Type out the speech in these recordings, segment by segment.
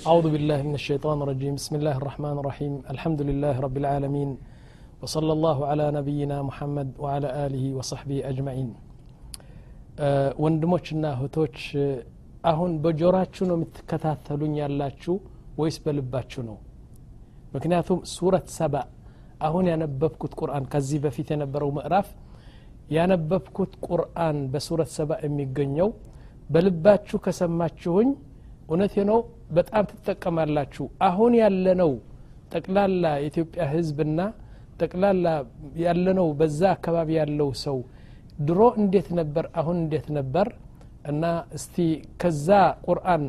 أعوذ بالله من الشيطان الرجيم بسم الله الرحمن الرحيم الحمد لله رب العالمين وصلى الله على نبينا محمد وعلى آله وصحبه أجمعين ወንድሞችና እህቶች አሁን በጆራችሁ ነው የምትከታተሉኝ ያላችሁ ወይስ በልባችሁ ነው ምክንያቱም ሱረት ሰባ አሁን ያነበብኩት ቁርአን ከዚህ በፊት የነበረው ምዕራፍ ያነበብኩት ቁርአን በሱረት ሰባ የሚገኘው በልባችሁ ከሰማችሁኝ እውነቴ ነው በጣም ትጠቀማላችሁ። አሁን ያለነው ጠቅላላ የኢትዮጵያ ህዝብና ጠቅላላ ያለነው በዛ አካባቢ ያለው ሰው ድሮ እንዴት ነበር? አሁን እንዴት ነበር? እና እስቲ ከዛ ቁርአን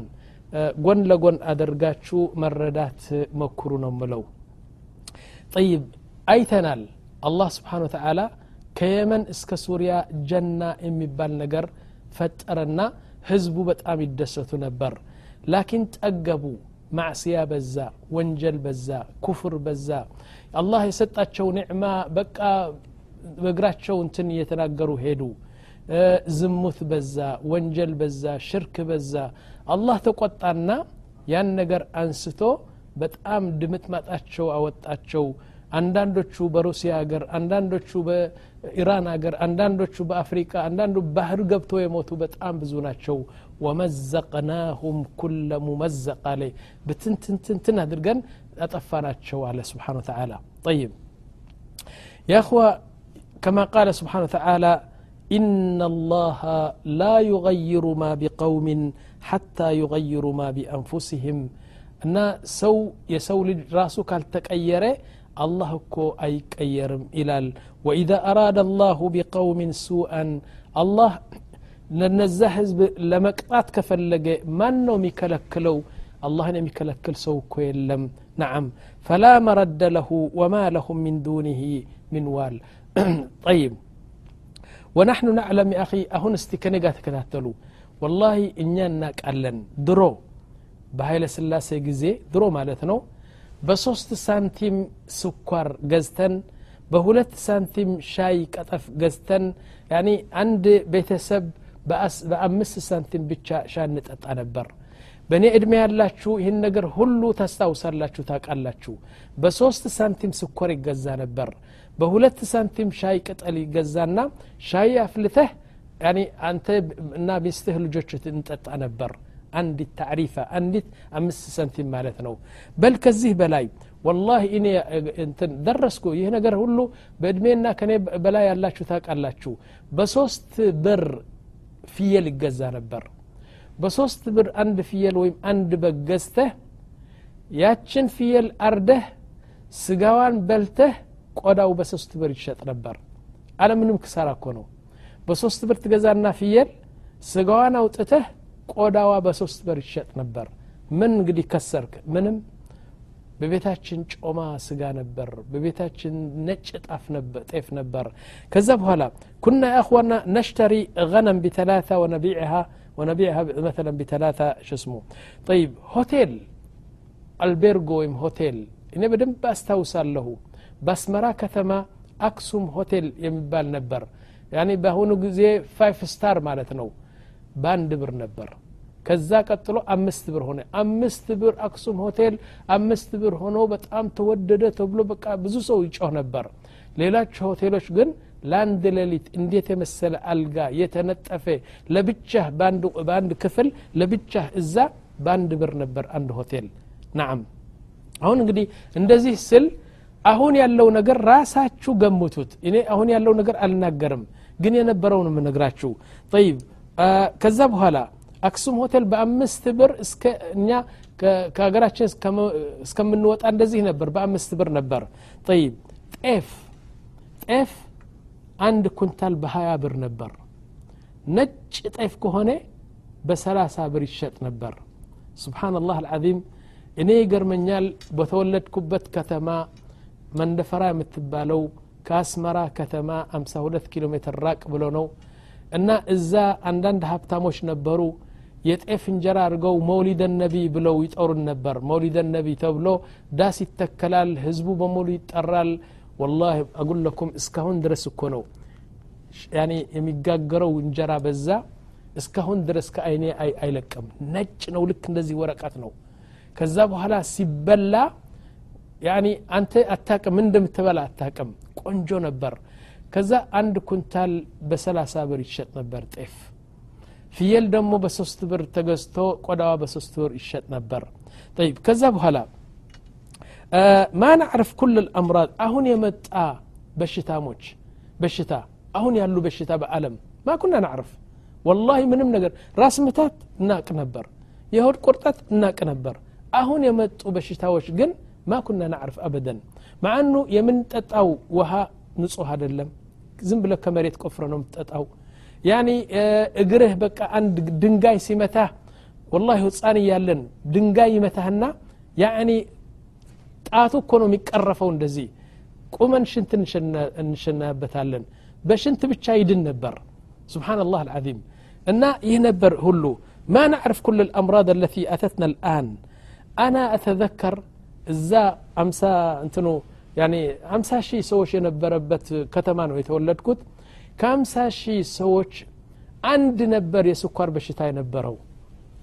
ጎን ለጎን አደርጋችሁ መረዳት መኩሩ ነው ምለው ጠይብ አይተናል። አላህ ስብሓን ወተዓላ ከየመን እስከ ሱሪያ ጀና የሚባል ነገር ፈጠረና ህዝቡ በጣም ይደሰቱ ነበር ላኪን ጠገቡ ማዕስያ በዛ ወንጀል በዛ ኩፍር በዛ አላህ የሰጣቸው ኒዕማ በቃ በእግራቸው እንትን እየተናገሩ ሄዱ ዝሙት በዛ ወንጀል በዛ ሽርክ በዛ አላህ ተቆጣና ያን ነገር አንስቶ በጣም ድምጥማጣቸው አወጣቸው አንዳንዶቹ በሩሲያ ሀገር አንዳንዶቹ በኢራን ሀገር አንዳንዶቹ በአፍሪካ አንዳንዱ ባህር ገብቶ የሞቱ በጣም ብዙ ናቸው ወመዘቅናሁም ኩለ ሙመዘቅ አለ ብትንትንትንትን አድርገን አጠፋናቸው አለ ስብሓን ወተላ ጠይብ يا أخوة كما قال سبحانه وتعالى إن الله لا يغير ما بقوم حتى يغيروا ما بأنفسهم እና ሰው የሰው ልጅ ራሱ ካልተቀየረ الله كو أي كيرم إلى وإذا أراد الله بقوم سوءا الله ننزه حزب لمقطات كفلق ما نو ميكلكلو الله نمي كلكل سو كويلم. نعم. فلا مرد له وما لهم من دونه من وال. طيب. ونحن نعلم يا أخي أهون استكنقا تكتاتلو والله إنيان ناك ألن. درو. بهاي لسلاسي قزي. درو مالتنو. بሶስት ሳንቲም ስኳር ገዝተን በሁለት ሳንቲም ሻይ ቀጠፍ ገዝተን ያኒ አንድ ቤተሰብ በአምስት ሳንቲም ብቻ ሻ እንጠጣ ነበር። በእኔ ዕድሜ ያላችሁ ይህን ነገር ሁሉ ታስታውሳላችሁ ታውቃላችሁ። በሶስት ሳንቲም ስኳር ይገዛ ነበር። በሁለት ሳንቲም ሻይ ቅጠል ይገዛና ሻይ አፍልተህ አንተ እና ሚስትህ ልጆች እንጠጣ ነበር አንዲት ታዕሪፋ አንዲት አምስት ሳንቲም ማለት ነው። በል ከዚህ በላይ ወላሂ እኔ እንትን ደረስኩ። ይህ ነገር ሁሉ በእድሜና ከኔ በላይ ያላችሁ ታውቃላችሁ። በሶስት ብር ፍየል ይገዛ ነበር። በሶስት ብር አንድ ፍየል ወይም አንድ በግ ገዝተህ ያችን ፍየል አርደህ ስጋዋን በልተህ ቆዳው በሶስት ብር ይሸጥ ነበር። አለምንም ክሳራ እኮ ነው። በሶስት ብር ትገዛና ፍየል ስጋዋን አውጥተህ ቆዳዋ በሶስት ብር ይሸጥ ነበር ምን እንግዲህ ከሰርክ ምንም በቤታችን ጮማ ስጋ ነበር በቤታችን ነጭ ጣፍ ጤፍ ነበር ከዛ በኋላ ኩና ያእኽዋና ነሽተሪ غነም ቢተላታ ወነቢዕሃ መተላ ቢተላታ ሽስሙ طيب ሆቴል አልቤርጎ ወይም ሆቴል እኔ በደንብ አስታውሳለሁ በአስመራ ከተማ አክሱም ሆቴል የሚባል ነበር ያኔ በአሁኑ ጊዜ five star ማለት ነው በአንድ ብር ነበር። ከዛ ቀጥሎ አምስት ብር ሆነ። አምስት ብር አክሱም ሆቴል አምስት ብር ሆኖ በጣም ተወደደ ተብሎ በቃ ብዙ ሰው ይጮህ ነበር። ሌሎች ሆቴሎች ግን ለአንድ ሌሊት እንዴት የመሰለ አልጋ የተነጠፈ ለብቻህ በአንድ ክፍል ለብቻህ እዛ በአንድ ብር ነበር አንድ ሆቴል። ናም አሁን እንግዲህ እንደዚህ ስል አሁን ያለው ነገር ራሳችሁ ገምቱት። እኔ አሁን ያለው ነገር አልናገርም ግን የነበረውን የምነግራችሁ። ጠይብ ከዛ በኋላ አክሱም ሆቴል በአምስት ብር እስከ እኛ ከሀገራችን እስከምንወጣ እንደዚህ ነበር። በአምስት ብር ነበር። ጠይብ ጤፍ ጤፍ አንድ ኩንታል በሀያ ብር ነበር። ነጭ ጤፍ ከሆነ በሰላሳ ብር ይሸጥ ነበር። ስብሓንላህ አልዓዚም። እኔ ይገርመኛል በተወለድኩበት ከተማ መንደፈራ የምትባለው ከአስመራ ከተማ 52 ኪሎ ሜትር ራቅ ብሎ ነው እና እዛ አንዳንድ ሀብታሞች ነበሩ። የጤፍ እንጀራ አድርገው መውሊደ ነቢ ብለው ይጠሩን ነበር። መውሊደ ነቢ ተብሎ ዳስ ይተከላል ህዝቡ በሙሉ ይጠራል። ወላሂ አጉለኩም እስካሁን ድረስ እኮ ነው የሚጋገረው እንጀራ በዛ። እስካሁን ድረስ ከአይኔ አይለቅም። ነጭ ነው ልክ እንደዚህ ወረቀት ነው። ከዛ በኋላ ሲበላ አንተ አታቅም ምን እንደምትበላ አታቅም ቆንጆ ነበር ከዛ አንድ ኩንታል በሰላሳ ብር ይሸጥ ነበር ጤፍ ፍየል ደግሞ በሶስት ብር ተገዝቶ ቆዳዋ በሶስት ብር ይሸጥ ነበር ጠይብ ከዛ በኋላ ማ ናዕርፍ ኩል ልአምራድ አሁን የመጣ በሽታሞች በሽታ አሁን ያሉ በሽታ በአለም ማ ኩና ናዕርፍ ወላሂ ምንም ነገር ራስ ምታት እናቅ ነበር የሆድ ቁርጠት እናቅ ነበር አሁን የመጡ በሽታዎች ግን ማ ኩና ናዕርፍ አበደን መዓ የምንጠጣው ውሃ ንጹህ አደለም ዝም ብለ ከመሬት ቆፍረ ነው ምትጠጣው ያኒ እግርህ በቃ አንድ ድንጋይ ሲመታህ ወላ ህፃን እያለን ድንጋይ ይመታህና ያኒ ጣቱ እኮ ነው የሚቀረፈው እንደዚህ ቁመን ሽንት እንሸናበታለን በሽንት ብቻ ይድን ነበር ስብናላህ አልዓዚም እና ይህ ነበር ሁሉ ማ ናዕርፍ ኩል ልአምራድ አለቲ አተትና ልአን አና አተዘከር እዛ አምሳ እንትኑ ያኔ አምሳ ሺህ ሰዎች የነበረበት ከተማ ነው የተወለድኩት። ከአምሳ ሺህ ሰዎች አንድ ነበር የስኳር በሽታ የነበረው።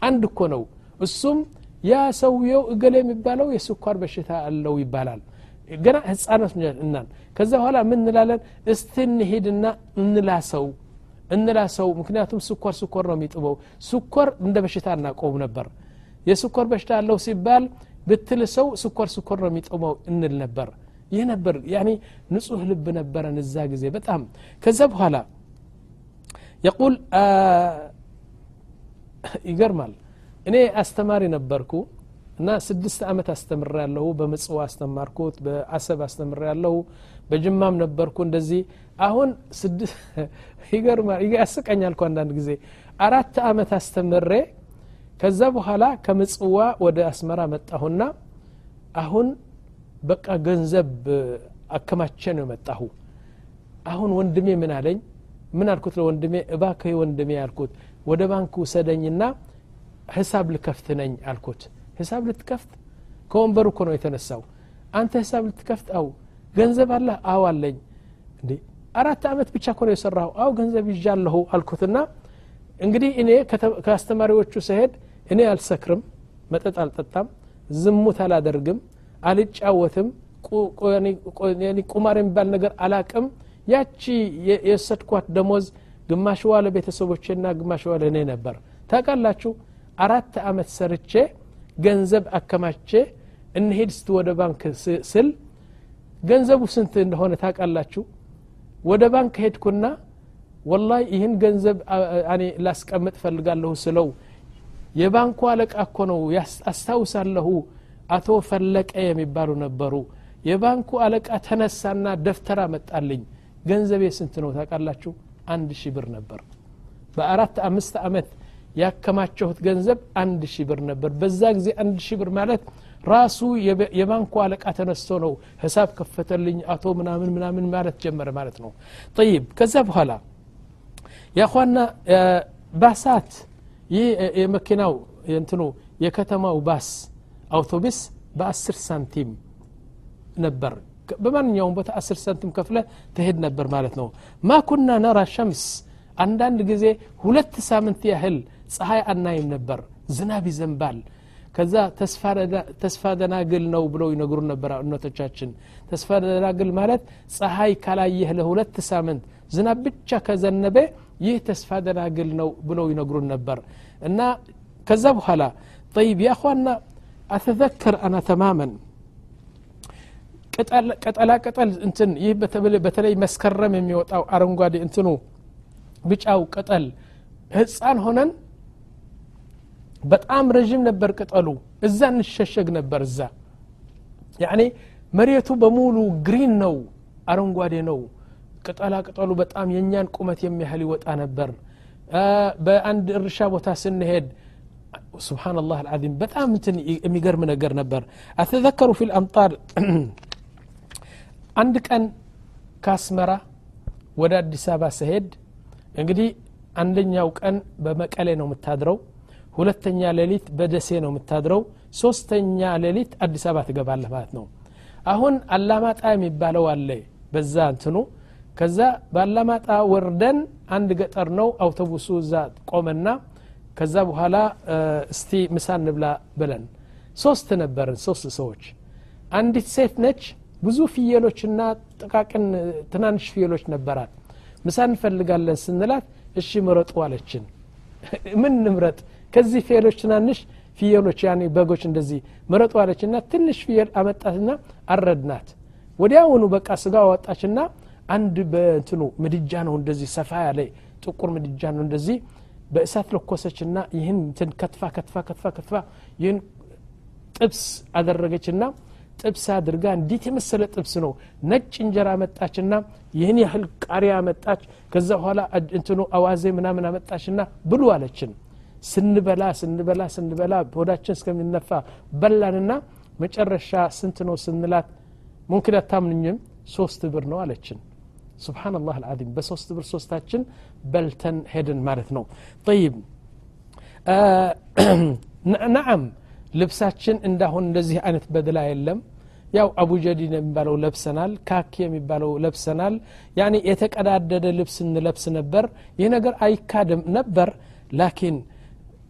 አንድ እኮ ነው። እሱም ያ ሰውየው እገሌ የሚባለው የስኳር በሽታ አለው ይባላል። ገና ህፃኖች እናን። ከዛ በኋላ ምን እንላለን? እስቲ እንሄድና እንላሰው እንላሰው ምክንያቱም ስኳር ስኳር ነው የሚጥበው ስኳር እንደ በሽታ እናቆም ነበር። የስኳር በሽታ አለው ሲባል ብትልሰው ስኳር ስኳር ነው የሚጥመው እንል ነበር ይህ ነበር ያኒ ንጹህ ልብ ነበረን እዛ ጊዜ በጣም። ከዛ በኋላ የቁል ይገርማል። እኔ አስተማሪ ነበርኩ እና ስድስት ዓመት አስተምር ያለሁ በምጽዋ አስተማርኩት በአሰብ አስተምር ያለሁ በጅማም ነበርኩ እንደዚህ። አሁን ያስቀኛል እኮ አንዳንድ ጊዜ። አራት ዓመት አስተምሬ ከዛ በኋላ ከምጽዋ ወደ አስመራ መጣሁና አሁን በቃ ገንዘብ አከማቸ ነው የመጣሁ። አሁን ወንድሜ ምን አለኝ? ምን አልኩት ለወንድሜ? እባክህ ወንድሜ አልኩት ወደ ባንክ ውሰደኝና ሂሳብ ልከፍት ነኝ አልኩት። ሂሳብ ልትከፍት? ከወንበሩ እኮ ነው የተነሳው። አንተ ሂሳብ ልትከፍት? አው ገንዘብ አለህ? አው አለኝ። እንዴ! አራት ዓመት ብቻ እኮ ነው የሰራሁ አው ገንዘብ ይዣለሁ አልኩትና እንግዲህ እኔ ከአስተማሪዎቹ ስሄድ እኔ አልሰክርም መጠጥ አልጠጣም ዝሙት አላደርግም አልጫወትም። ቁማር የሚባል ነገር አላቅም። ያቺ የወሰድኳት ደሞዝ ግማሽዋ ለቤተሰቦችና ግማሽዋ ለእኔ ነበር። ታውቃላችሁ አራት ዓመት ሰርቼ ገንዘብ አከማቼ እንሄድ ስት ወደ ባንክ ስል ገንዘቡ ስንት እንደሆነ ታውቃላችሁ? ወደ ባንክ ሄድኩና ወላሂ ይህን ገንዘብ ላስቀምጥ ፈልጋለሁ ስለው የባንኩ አለቃ እኮ ነው አስታውሳለሁ አቶ ፈለቀ የሚባሉ ነበሩ። የባንኩ አለቃ ተነሳና ደፍተራ መጣልኝ። ገንዘቤ ስንት ነው ታውቃላችሁ? አንድ ሺህ ብር ነበር። በአራት አምስት ዓመት ያከማቸሁት ገንዘብ አንድ ሺህ ብር ነበር። በዛ ጊዜ አንድ ሺህ ብር ማለት ራሱ የባንኩ አለቃ ተነስቶ ነው ሂሳብ ከፈተልኝ አቶ ምናምን ምናምን ማለት ጀመረ ማለት ነው። ጠይብ ከዛ በኋላ ያኳና ባሳት ይህ የመኪናው እንትኑ የከተማው ባስ አውቶቡስ በአስር ሳንቲም ነበር። በማንኛውም ቦታ አስር ሳንቲም ከፍለ ትሄድ ነበር ማለት ነው። ማ ኩና ነራ ሸምስ አንዳንድ ጊዜ ሁለት ሳምንት ያህል ፀሐይ አናይም ነበር። ዝናብ ይዘንባል። ከዛ ተስፋ ደናግል ነው ብለው ይነግሩን ነበር እነቶቻችን ተስፋ ደናግል ማለት ፀሐይ ካላየህ ለሁለት ሳምንት ዝናብ ብቻ ከዘነበ ይህ ተስፋ ደናግል ነው ብለው ይነግሩን ነበር። እና ከዛ በኋላ ጠይብ ያኳና አተዘክር አና ተማመን ቅጠላ ቅጠል እንትን ይህ በተለይ መስከረም የሚወጣው አረንጓዴ እንትኑ ብጫው ቅጠል ህፃን ሆነን በጣም ረዥም ነበር ቅጠሉ እዛ እንሸሸግ ነበር እዛ ያኔ መሬቱ በሙሉ ግሪን ነው አረንጓዴ ነው ቅጠላ ቅጠሉ በጣም የእኛን ቁመት የሚያህል ይወጣ ነበር በአንድ እርሻ ቦታ ስንሄድ ስብሓንላህ አልዓዚም በጣም እንትን የሚገርም ነገር ነበር። አተዘከሩ ፊ ልአምጣር አንድ ቀን ከአስመራ ወደ አዲስ አበባ ስሄድ እንግዲህ አንደኛው ቀን በመቀሌ ነው የምታድረው ሁለተኛ ሌሊት በደሴ ነው የምታድረው ሶስተኛ ሌሊት አዲስ አበባ ትገባለህ ማለት ነው። አሁን አላማጣ የሚባለው አለ በዛ እንትኑ። ከዛ በአላማጣ ወርደን አንድ ገጠር ነው አውቶቡሱ እዛ ቆመና ከዛ በኋላ እስቲ ምሳ እንብላ ብለን ሶስት ነበርን ሶስት ሰዎች። አንዲት ሴት ነች ብዙ ፍየሎችና ጥቃቅን ትናንሽ ፍየሎች ነበራት። ምሳ እንፈልጋለን ስንላት እሺ ምረጡ አለችን። ምን ንምረጥ ከዚህ ፍየሎች ትናንሽ ፍየሎች ያኔ በጎች እንደዚህ ምረጡ አለችና ትንሽ ፍየል አመጣትና አረድናት። ወዲያውኑ በቃ ስጋ አወጣችና አንድ በእንትኑ ምድጃ ነው እንደዚህ ሰፋ ያለ ጥቁር ምድጃ ነው እንደዚህ በእሳት ለኮሰችና ይህን እንትን ከትፋ ከትፋ ከትፋ ከትፋ ይህን ጥብስ አደረገችና ጥብስ አድርጋ እንዴት የመሰለ ጥብስ ነው! ነጭ እንጀራ መጣችና ይህን ያህል ቃሪያ መጣች። ከዛ በኋላ እንትኑ አዋዜ ምናምን አመጣችና ብሉ አለችን። ስንበላ ስንበላ ስንበላ ሆዳችን እስከሚነፋ በላንና መጨረሻ ስንት ነው ስንላት ሙምኪን አታምንኝም ሶስት ብር ነው አለችን ስብሓንላህ አልዓዚም በሶስት ብር ሶስታችን በልተን ሄድን ማለት ነው። ጠይብ። ነዓም። ልብሳችን እንዳሁን እንደዚህ አይነት በድላ የለም። ያው አቡ ጀዲን የሚባለው ለብሰናል ካኪ የሚባለው ለብሰናል። ያኒ የተቀዳደደ ልብስ እንለብስ ነበር። ይህ ነገር አይካድም ነበር። ላኪን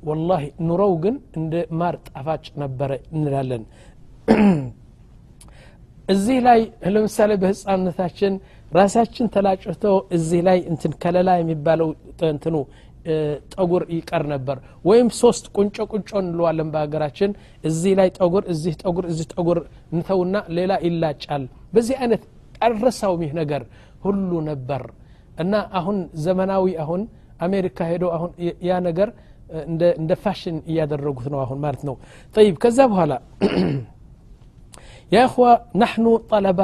ወላሂ ኑሮው ግን እንደ ማር ጣፋጭ ነበረ እንላለን። እዚህ ላይ ለምሳሌ በህፃንነታችን ራሳችን ተላጭቶ እዚህ ላይ እንትን ከለላ የሚባለው እንትኑ ጠጉር ይቀር ነበር። ወይም ሶስት ቁንጮ ቁንጮ እንለዋለን በሀገራችን። እዚህ ላይ ጠጉር እዚህ ጠጉር እዚህ ጠጉር እንተውና ሌላ ይላጫል። በዚህ አይነት አልረሳውም ይህ ነገር ሁሉ ነበር። እና አሁን ዘመናዊ አሁን አሜሪካ ሄዶ አሁን ያ ነገር እንደ ፋሽን እያደረጉት ነው አሁን ማለት ነው። ጠይብ ከዛ በኋላ ያ እخዋ ናحኑ ጠለባ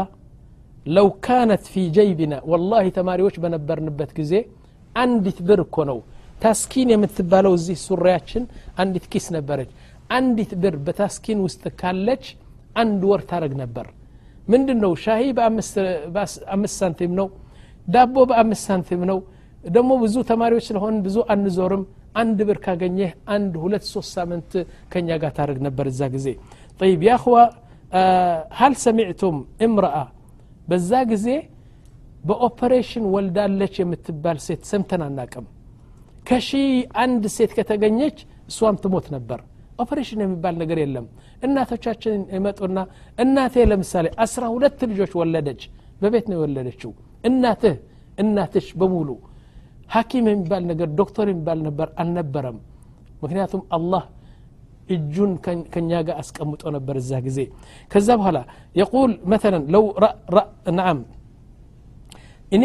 لو كانت في جيبنا والله تماريوش بنبر نبت جزي عندي بر كونو ታስኪን የምትባለው እዚህ ሱሪያችን አንዲት ኪስ ነበረች አንዲት ብር በታስኪን ውስጥ ካለች አንድ ወር ታረግ ነበር ምንድን ነው ሻሂ በአምስት ሳንቲም ነው ዳቦ በአምስት ሳንቲም ነው ደግሞ ብዙ ተማሪዎች ስለሆን ብዙ አንዞርም አንድ ብር ካገኘህ አንድ ሁለት ሶስት ሳምንት ከኛ ጋር ታደርግ ነበር እዛ ጊዜ ጠይብ ያኽዋ ሀል ሰሚዕቱም እምረአ በዛ ጊዜ በኦፐሬሽን ወልዳለች የምትባል ሴት ሰምተን አናቅም ከሺ አንድ ሴት ከተገኘች እሷም ትሞት ነበር። ኦፐሬሽን የሚባል ነገር የለም። እናቶቻችን ይመጡና እናቴ ለምሳሌ አስራ ሁለት ልጆች ወለደች። በቤት ነው የወለደችው። እናትህ እናትሽ በሙሉ ሐኪም የሚባል ነገር ዶክተር የሚባል ነበር አልነበረም። ምክንያቱም አላህ እጁን ከኛ ጋር አስቀምጦ ነበር እዛ ጊዜ። ከዛ በኋላ የቁል መተለን ለው ናም እኔ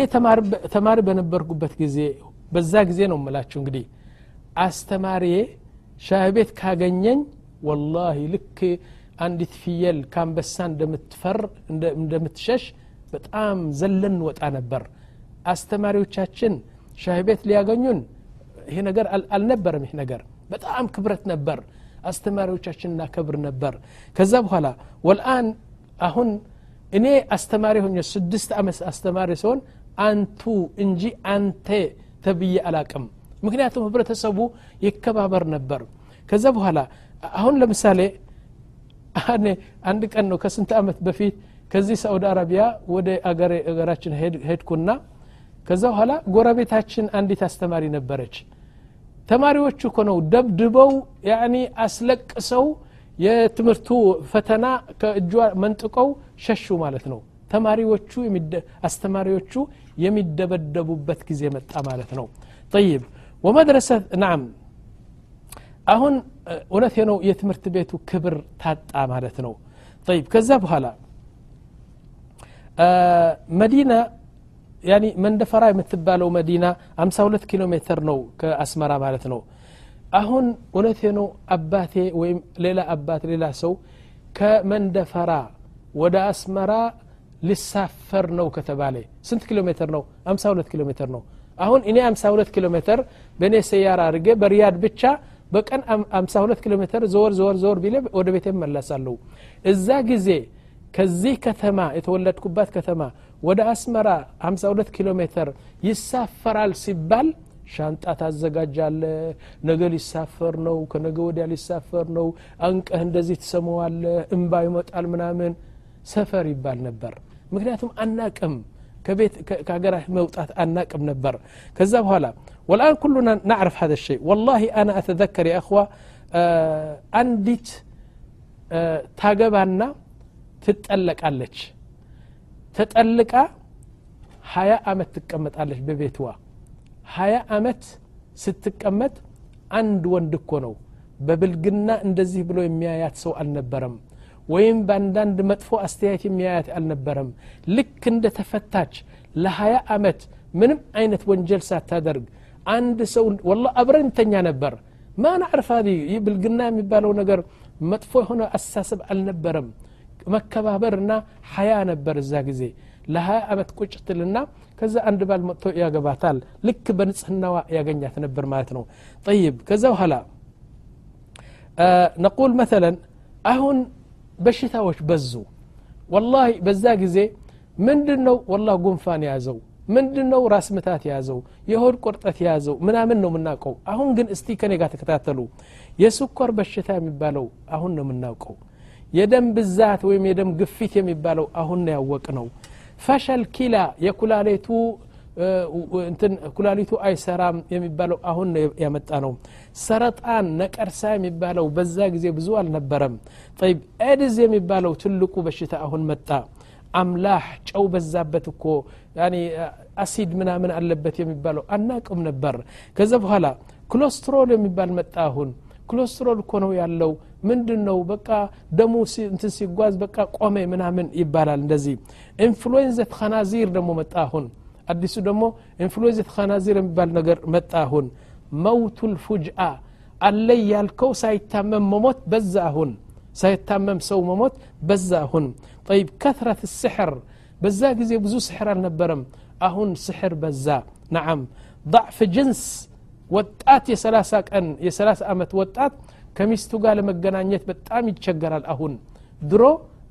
ተማሪ በነበርኩበት ጊዜ በዛ ጊዜ ነው ምላችሁ እንግዲህ አስተማሪዬ ሻይ ቤት ካገኘኝ ወላሂ ልክ አንዲት ፍየል ከአንበሳ እንደምትፈር እንደምትሸሽ በጣም ዘለን ወጣ ነበር። አስተማሪዎቻችን ሻይ ቤት ሊያገኙን ይሄ ነገር አልነበረም። ይህ ነገር በጣም ክብረት ነበር አስተማሪዎቻችን እናከብር ነበር። ከዛ በኋላ ወልአን አሁን እኔ አስተማሪ ሆኜ ስድስት ዓመት አስተማሪ ሲሆን አንቱ እንጂ አንተ ተብዬ አላቅም። ምክንያቱም ህብረተሰቡ ይከባበር ነበር። ከዛ በኋላ አሁን ለምሳሌ አንድ ቀን ነው ከስንት ዓመት በፊት ከዚህ ሳዑዲ አረቢያ ወደ አገራችን ሄድኩና ከዛ በኋላ ጎረቤታችን አንዲት አስተማሪ ነበረች ተማሪዎቹ እኮ ነው ደብድበው ያኒ አስለቅሰው የትምህርቱ ፈተና ከእጇ መንጥቀው ሸሹ ማለት ነው። ተማሪዎቹ አስተማሪዎቹ የሚደበደቡበት ጊዜ መጣ ማለት ነው። ጠይብ ወመድረሰ ናም አሁን እውነቴ ነው የትምህርት ቤቱ ክብር ታጣ ማለት ነው። ጠይብ ከዛ በኋላ መዲና ያኒ መንደፈራ የምትባለው መዲና 52 ኪሎ ሜትር ነው ከአስመራ ማለት ነው። አሁን እውነቴ ነው አባቴ ወይም ሌላ አባት ሌላ ሰው ከመንደፈራ ወደ አስመራ ሊሳፈር ነው ከተባለ ስንት ኪሎ ሜትር ነው? 52 ኪሎ ሜትር ነው። አሁን እኔ 52 ኪሎ ሜትር በእኔ ሰያራ አድርጌ በሪያድ ብቻ በቀን 52 ኪሎ ሜትር ዘወር ዘወር ዘወር ቢለ ወደ ቤቴ መለሳለሁ እዛ ጊዜ ከዚህ ከተማ የተወለድኩባት ከተማ ወደ አስመራ 52 ኪሎ ሜትር ይሳፈራል ሲባል ሻንጣ ታዘጋጃለ ነገ ሊሳፈር ነው ከነገ ወዲያ ሊሳፈር ነው አንቀህ እንደዚህ ትሰማዋለህ እምባ ይመጣል ምናምን ሰፈር ይባል ነበር ምክንያቱም አናቅም ከቤት ከሀገራ መውጣት አናቅም ነበር ከዛ በኋላ ወልአን ኩሉና ናዕርፍ ሀደ ሸይ ወላሂ አና አተዘከር የእኽዋ አንዲት ታገባና ትጠለቃለች ተጠልቃ ሀያ አመት ትቀመጣለች በቤትዋ ሀያ አመት ስትቀመጥ አንድ ወንድ እኮ ነው በብልግና እንደዚህ ብሎ የሚያያት ሰው አልነበረም ወይም በአንዳንድ መጥፎ አስተያየት የሚያያት አልነበረም ልክ እንደ ተፈታች ለሀያ አመት ምንም አይነት ወንጀል ሳታደርግ አንድ ሰው ወላ አብረን እንተኛ ነበር ማ ናዕርፍ ይህ ብልግና የሚባለው ነገር መጥፎ የሆነ አስተሳሰብ አልነበረም መከባበርና ሀያ ነበር እዛ ጊዜ። ለሀያ አመት ቁጭ ትልና ከዛ አንድ ባል መጥቶ ያገባታል። ልክ በንጽህናዋ ያገኛት ነበር ማለት ነው። ጠይብ ከዛ በኋላ ነቁል መተለን አሁን በሽታዎች በዙ። ወላሂ በዛ ጊዜ ምንድን ነው ወላ ጉንፋን የያዘው? ምንድን ነው ራስ ምታት የያዘው? የሆድ ቁርጠት የያዘው? ምናምን ነው የምናውቀው። አሁን ግን እስቲ ከኔ ጋር ተከታተሉ። የስኳር በሽታ የሚባለው አሁን ነው የምናውቀው የደም ብዛት ወይም የደም ግፊት የሚባለው አሁን ነው ያወቅ ነው ፈሸል ኪላ የኩላሌቱ እንትን ኩላሊቱ አይሰራም የሚባለው አሁን ያመጣ ነው ሰረጣን ነቀርሳ የሚባለው በዛ ጊዜ ብዙ አልነበረም ጠይብ ኤድዝ የሚባለው ትልቁ በሽታ አሁን መጣ አምላህ ጨው በዛበት እኮ አሲድ ምናምን አለበት የሚባለው አናቅም ነበር ከዛ በኋላ ኮሎስትሮል የሚባል መጣ አሁን ኮሌስትሮል እኮ ነው ያለው ምንድን ነው በቃ ደሙ እንትን ሲጓዝ በቃ ቆመ ምናምን ይባላል እንደዚህ ኢንፍሉዌንዘት ከናዚር ደግሞ መጣ አሁን አዲሱ ደግሞ ኢንፍሉዌንዘት ከናዚር የሚባል ነገር መጣ አሁን መውቱል ፉጅአ አለይ ያልከው ሳይታመም መሞት በዛ አሁን ሳይታመም ሰው መሞት በዛ አሁን ጠይብ ከትረት ስሕር በዛ ጊዜ ብዙ ስሕር አልነበረም አሁን ስሕር በዛ ነዓም ضعፍ ጅንስ ወጣት የሰላሳ ቀን የሰላሳ ዓመት ወጣት ከሚስቱ ጋር ለመገናኘት በጣም ይቸገራል አሁን ድሮ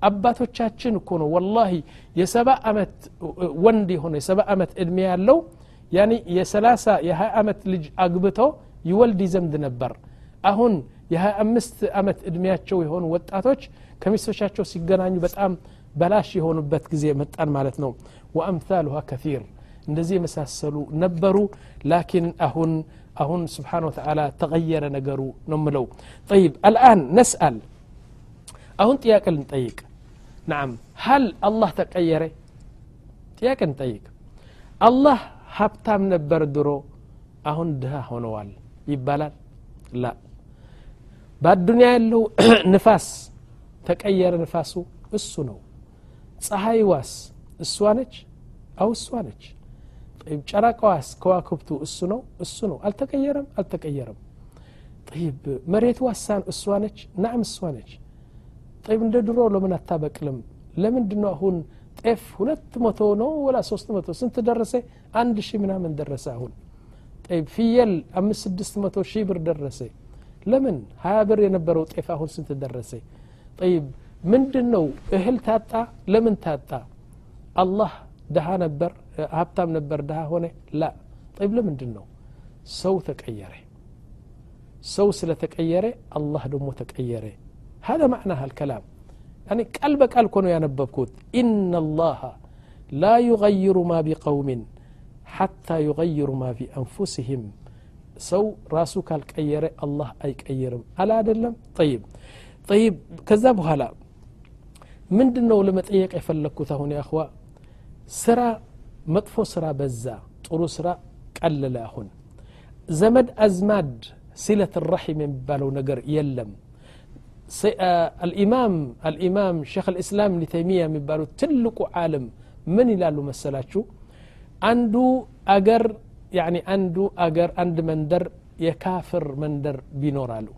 አባቶቻችን እኮ ነው ወላሂ የሰባ ዓመት ወንድ የሆነ የሰባ ዓመት እድሜ ያለው ያኒ የሰላሳ የሀያ ዓመት ልጅ አግብቶ ይወልድ ይዘምድ ነበር አሁን የሀያ አምስት ዓመት እድሜያቸው የሆኑ ወጣቶች ከሚስቶቻቸው ሲገናኙ በጣም በላሽ የሆኑበት ጊዜ መጣን ማለት ነው ወአምታሉሃ ከፊር እንደዚህ የመሳሰሉ ነበሩ ላኪን አሁን أهون سبحانه وتعالى تغير نجرو نملو. طيب الآن نسأل. أهون تياك نتيك نعم. هل الله تغير تياك نتيك الله هبتام نبر درو أهون دها هونوال. يبالا لا. بعد الدنيا اللو نفاس. تغير نفاسو؟ السنو. صحيح واس السوانج أو السوانج ጨረቃዋስ ከዋክብቱ እሱ ነው እሱ ነው። አልተቀየረም አልተቀየረም። ይብ መሬቱ ዋሳን እሷ ነች ናም እሷ ነች። ጠይብ እንደ ድሮ ለምን አታበቅልም? ለምንድን ነው አሁን ጤፍ ሁለት መቶ ነው ወላ ሶስት መቶ? ስንት ደረሰ? አንድ ሺህ ምናምን ደረሰ አሁን። ጠይብ ፍየል አምስት ስድስት መቶ ሺህ ብር ደረሰ። ለምን? ሀያ ብር የነበረው ጤፍ አሁን ስንት ደረሰ? ጠይብ ምንድን ነው እህል ታጣ? ለምን ታጣ? አላህ ደሃ ነበር። ሀብታም ነበር ድሃ ሆነ ላ طيب ለምንድን ነው ሰው ተቀየረ ሰው ስለተቀየረ አላህ ደግሞ ተቀየረ هذا معناها الكلام يعني قال بقال كونو ينببكوت إن الله لا يغير ما بقوم حتى يغير ما بأنفسهم ሰው ራሱ ካልቀየረ አላህ አይቀይርም አላ አደለም ጠይብ ጠይብ ከዛ በኋላ ምንድን ነው ለመጠየቅ የፈለግኩት አሁን ያኽዋ ስራ መጥፎ ስራ በዛ ጥሩ ስራ ቀለለ አሁን። ዘመድ አዝማድ ሲለት ራሒም የሚባለው ነገር የለም። الإمام الإمام شيخ الإسلام ابن تيمية مبارو تلك عالم من إلى لمسلاتشو عنده أجر يعني عنده أجر عند مندر يكافر مندر بنورالو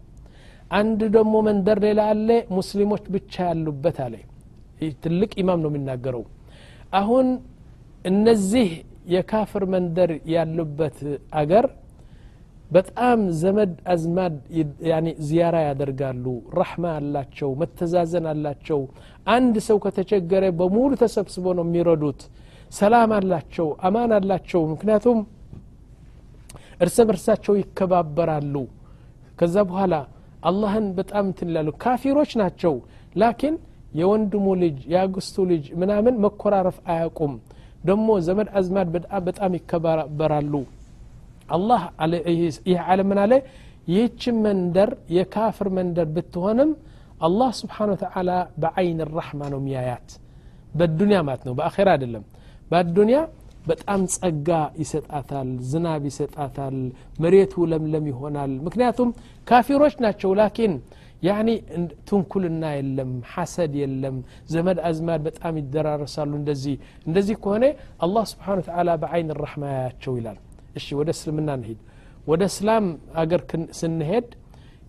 عند دمو مندر لا مسلموش بتشال لبت عليه تلك إمام من ناقرو أهون እነዚህ የካፍር መንደር ያሉበት አገር በጣም ዘመድ አዝማድ ዚያራ ያደርጋሉ። ረሕማ አላቸው መተዛዘን አላቸው። አንድ ሰው ከተቸገረ በሙሉ ተሰብስቦ ነው የሚረዱት። ሰላም አላቸው አማን አላቸው። ምክንያቱም እርስ በርሳቸው ይከባበራሉ። ከዛ በኋላ አላህን በጣም እንትን ይላሉ። ካፊሮች ናቸው። ላኪን የወንድሙ ልጅ የአግስቱ ልጅ ምናምን መኮራረፍ አያቁም ደግሞ ዘመድ አዝማድ በጣም ይከባበራሉ አላህ ይህ ዓለም ምን አለ ይህች መንደር የካፍር መንደር ብትሆንም አላህ ስብሓን ወተዓላ በአይን ራሕማ ነው የሚያያት በዱንያ ማለት ነው በአኼራ አይደለም በአዱንያ በጣም ጸጋ ይሰጣታል ዝናብ ይሰጣታል መሬቱ ለምለም ይሆናል ምክንያቱም ካፊሮች ናቸው ላኪን ያኒ ትንኩልና የለም ሐሰድ የለም ዘመድ አዝማድ በጣም ይደራረሳሉ እንደዚህ እንደዚህ ከሆነ አላህ ስብሓን ተዓላ በአይን ራሕማ ያያቸው ይላል እሺ ወደ እስልምና እንሂድ ወደ እስላም አገር ስንሄድ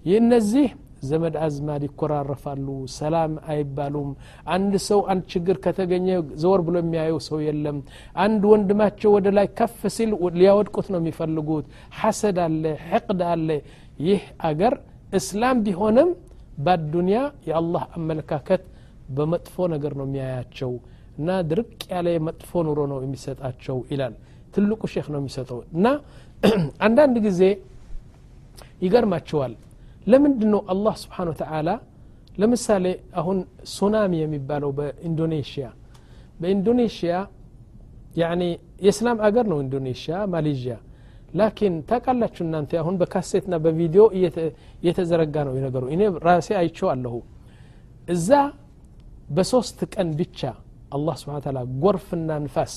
የእነዚህ ዘመድ አዝማድ ይኮራረፋሉ ሰላም አይባሉም አንድ ሰው አንድ ችግር ከተገኘ ዘወር ብሎ የሚያየው ሰው የለም አንድ ወንድማቸው ወደ ላይ ከፍ ሲል ሊያወድቁት ነው የሚፈልጉት ሐሰድ አለ ሕቅድ አለ ይህ አገር እስላም ቢሆንም በአዱንያ የአላህ አመለካከት በመጥፎ ነገር ነው የሚያያቸው እና ድርቅ ያለ መጥፎ ኑሮ ነው የሚሰጣቸው ይላል ትልቁ ሼክ ነው የሚሰጠው እና አንዳንድ ጊዜ ይገርማቸዋል ለምንድ ነው አላህ ስብሓን ወተዓላ ለምሳሌ አሁን ሱናሚ የሚባለው በኢንዶኔሽያ በኢንዶኔሽያ ያኒ የእስላም አገር ነው ኢንዶኔሽያ ማሌዥያ ላኪን ታውቃላችሁ እናንተ አሁን በካሴትና በቪዲዮ እየተዘረጋ ነው የነገሩ። እኔ ራሴ አይቸው አለሁ እዛ በሶስት ቀን ብቻ አላህ ስብሓን ታላ ጎርፍና ንፋስ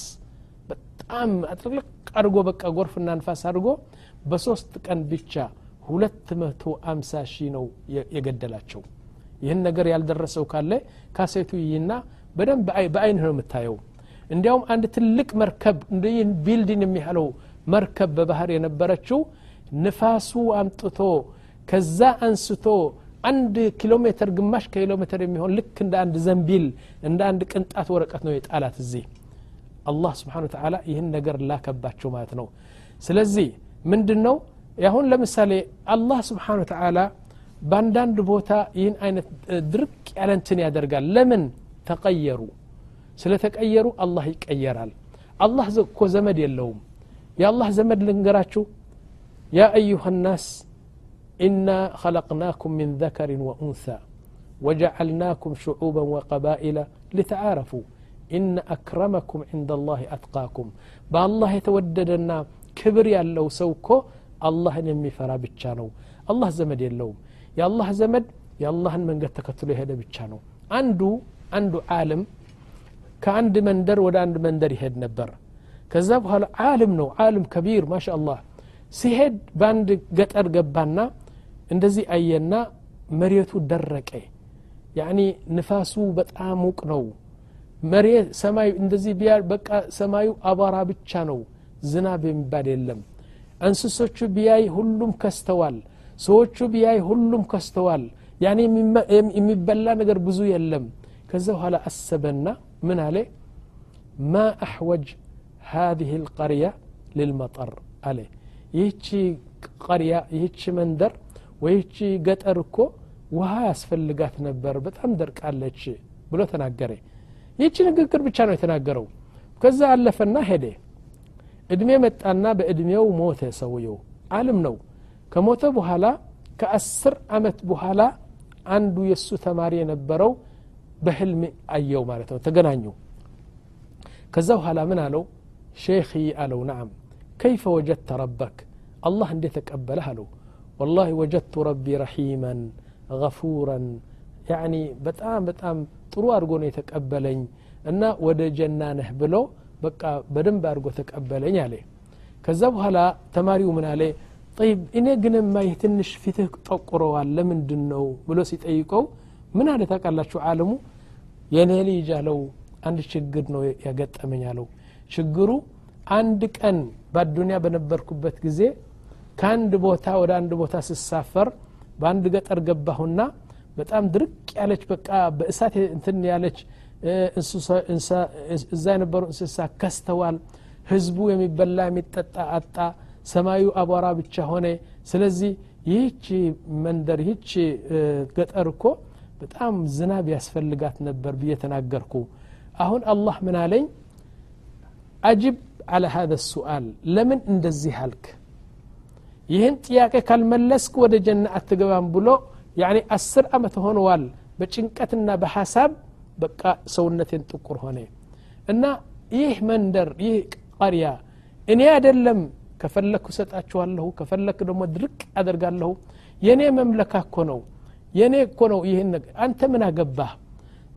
በጣም አጥልቅልቅ አድርጎ በቃ ጎርፍና ንፋስ አድርጎ በሶስት ቀን ብቻ ሁለት መቶ አምሳ ሺህ ነው የገደላቸው። ይህን ነገር ያልደረሰው ካለ ካሴቱ ይህና በደንብ በአይን ነው የምታየው። እንዲያውም አንድ ትልቅ መርከብ እንደ ቢልዲን የሚያለው መርከብ በባህር የነበረችው ንፋሱ አምጥቶ ከዛ አንስቶ አንድ ኪሎ ሜትር ግማሽ ኪሎ ሜትር የሚሆን ልክ እንደ አንድ ዘንቢል እንደ አንድ ቅንጣት ወረቀት ነው የጣላት እዚህ አላህ ስብሓን ተዓላ ይህን ነገር ላከባቸው ማለት ነው ስለዚህ ምንድን ነው አሁን ለምሳሌ አላህ ስብሓን ተዓላ በአንዳንድ ቦታ ይህን አይነት ድርቅ ያለ እንትን ያደርጋል ለምን ተቀየሩ ስለተቀየሩ አላህ ይቀየራል አላህ እኮ ዘመድ የለውም የአላህ ዘመድ ልንገራችሁ ያ አዩሃ ናስ ኢና خلقناكم من ذكر وأنثى وجعلناكم شعوبا وقبائل لتعارفوا إن أكرمكم عند الله أتقاكم بالله يتوددنا كبر ያለው ሰው እኮ አላህን የሚፈራ ብቻ ነው አላህ ዘመድ የለውም የአላህ ዘመድ የአላህን መንገድ ተከትሎ የሄደ ብቻ ነው አንዱ አንዱ ዓለም ከአንድ መንደር ወደ አንድ መንደር ይሄድ ነበር ከዛ በኋላ ዓለም ነው ዓለም ከቢር ማሻ አላህ ሲሄድ በአንድ ገጠር ገባና እንደዚህ አየና መሬቱ ደረቀ ያኒ ንፋሱ በጣም ሙቅ ነው መሬት ሰማይ እንደዚህ ቢያ በቃ ሰማዩ አቧራ ብቻ ነው ዝናብ የሚባል የለም እንስሶቹ ቢያይ ሁሉም ከስተዋል ሰዎቹ ቢያይ ሁሉም ከስተዋል ያኔ የሚበላ ነገር ብዙ የለም ከዛ በኋላ አሰበና ምን አለ ማ አሕወጅ هذه القرية للمطر عليه ይህቺ ቀርያ ይህቺ መንደር ወይቺ ገጠር እኮ ውሃ ያስፈልጋት ነበር በጣም ደርቃለች ብሎ ተናገረ ይህቺ ንግግር ብቻ ነው የተናገረው ከዛ አለፈና ሄደ እድሜ መጣና በእድሜው ሞተ ሰውየው አልም ነው ከሞተ በኋላ ከአስር አመት በኋላ አንዱ የእሱ ተማሪ የነበረው በህልም አየው ማለት ነው ተገናኙ ከዛ በኋላ ምን አለው ሼኺ አለው ናዓም ከይፈ ወጀድተ ረበክ አላህ እንዴት ተቀበለህ አለው ወላሂ ወጀድቱ ረቢ ረሒመን ገፉረን ያኒ በጣም በጣም ጥሩ አድርጎ ነው የተቀበለኝ እና ወደ ጀና ነህ ብሎ በቃ በደንብ አድርጎ ተቀበለኝ አለ ከዛ በኋላ ተማሪው ምን አለ ጠይብ እኔ ግንማ ይህ ትንሽ ፊትህ ጠቁረዋል ለምንድን ነው ብሎ ሲጠይቀው ምን አለ ታውቃላችሁ አለሙ የእኔ ልጅ አለው አንድ ችግር ነው ያገጠመኝ አለው ችግሩ አንድ ቀን በአዱኒያ በነበርኩበት ጊዜ ከአንድ ቦታ ወደ አንድ ቦታ ስሳፈር በአንድ ገጠር ገባሁና በጣም ድርቅ ያለች በቃ በእሳት እንትን ያለች እዛ የነበሩ እንስሳ ከስተዋል። ህዝቡ የሚበላ የሚጠጣ አጣ። ሰማዩ አቧራ ብቻ ሆነ። ስለዚህ ይህች መንደር ይህች ገጠር እኮ በጣም ዝናብ ያስፈልጋት ነበር ብዬ ተናገርኩ። አሁን አላህ ምን አለኝ አጅብ አለ ሀዘ ሱአል። ለምን እንደዚህ አልክ? ይህን ጥያቄ ካልመለስክ ወደ ጀና አትገባም ብሎ ያኒ አስር ዓመት ሆነዋል። በጭንቀትና በሐሳብ በቃ ሰውነቴን ጥቁር ሆነ። እና ይህ መንደር ይህ ቀሪያ እኔ አይደለም ከፈለክ እሰጣችኋለሁ ከፈለክ ደግሞ ድርቅ አደርጋለሁ። የእኔ መምለካ እኮ ነው። የእኔ እኮ ነው ይህን አንተ ምን አገባህ?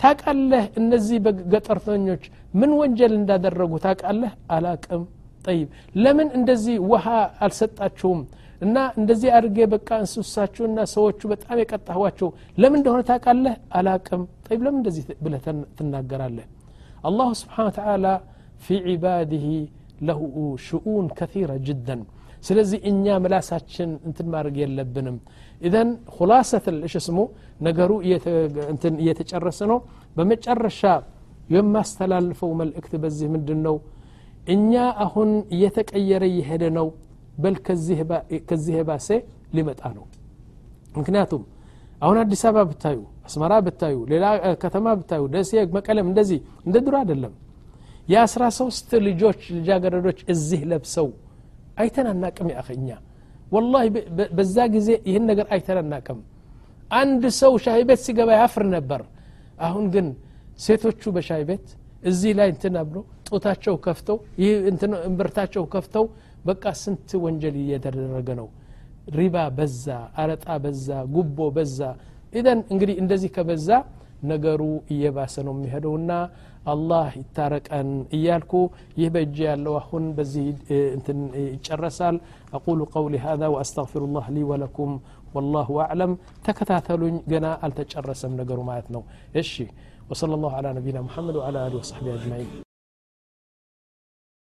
ታቃለህ እነዚህ በገጠርተኞች ምን ወንጀል እንዳደረጉ ታቃለህ አላቅም ጠይብ ለምን እንደዚህ ውሃ አልሰጣችሁም እና እንደዚህ አድርጌ በቃ እንስሳችሁና ሰዎቹ በጣም የቀጣኋቸው ለምን እንደሆነ ታቃለህ አላቅም ጠይብ ለምን እንደዚህ ብለህ ትናገራለህ አላሁ ስብሓን ተላ في عباده له شؤون كثيرة جدا ስለዚህ እኛ ምላሳችን እንትን ማድረግ የለብንም። ኢዘን ሁላሰት እሽ ስሙ ነገሩ እየተጨረሰ ነው። በመጨረሻ የማስተላልፈው መልእክት በዚህ ምንድን ነው እኛ አሁን እየተቀየረ እየሄደ ነው። በል ከዚህ የባሴ ሊመጣ ነው። ምክንያቱም አሁን አዲስ አበባ ብታዩ አስመራ ብታዩ ሌላ ከተማ ብታዩ ደሴ መቀለም እንደዚህ እንደ ድሮ አይደለም። የአስራ ሶስት ልጆች ልጃገረዶች እዚህ ለብሰው አይተናናቅም ያኸኛ ወላሂ በዛ ጊዜ ይህን ነገር አይተናናቅም አንድ ሰው ሻይ ቤት ሲገባ ያፍር ነበር። አሁን ግን ሴቶቹ በሻይ ቤት እዚህ ላይ እንትን አብሎ ጦታቸው ከፍተው ይህ እምብርታቸው ከፍተው በቃ ስንት ወንጀል እየተደረገ ነው። ሪባ በዛ አረጣ በዛ ጉቦ በዛ። ኢዘን እንግዲህ እንደዚህ ከበዛ ነገሩ እየባሰ ነው የሚሄደውና አላህ ይታረቀን እያልኩ ይህ በእጅ ያለው አሁን በዚህ እንትን ይጨረሳል አቁሉ ቀውሊ هذا واستغفر الله لي ولكم والله اعلم ተከታተሉኝ ገና አልተጨረሰም ነገሩ ማለት ነው እሺ وصلى الله على نبينا محمد وعلى اله وصحبه اجمعين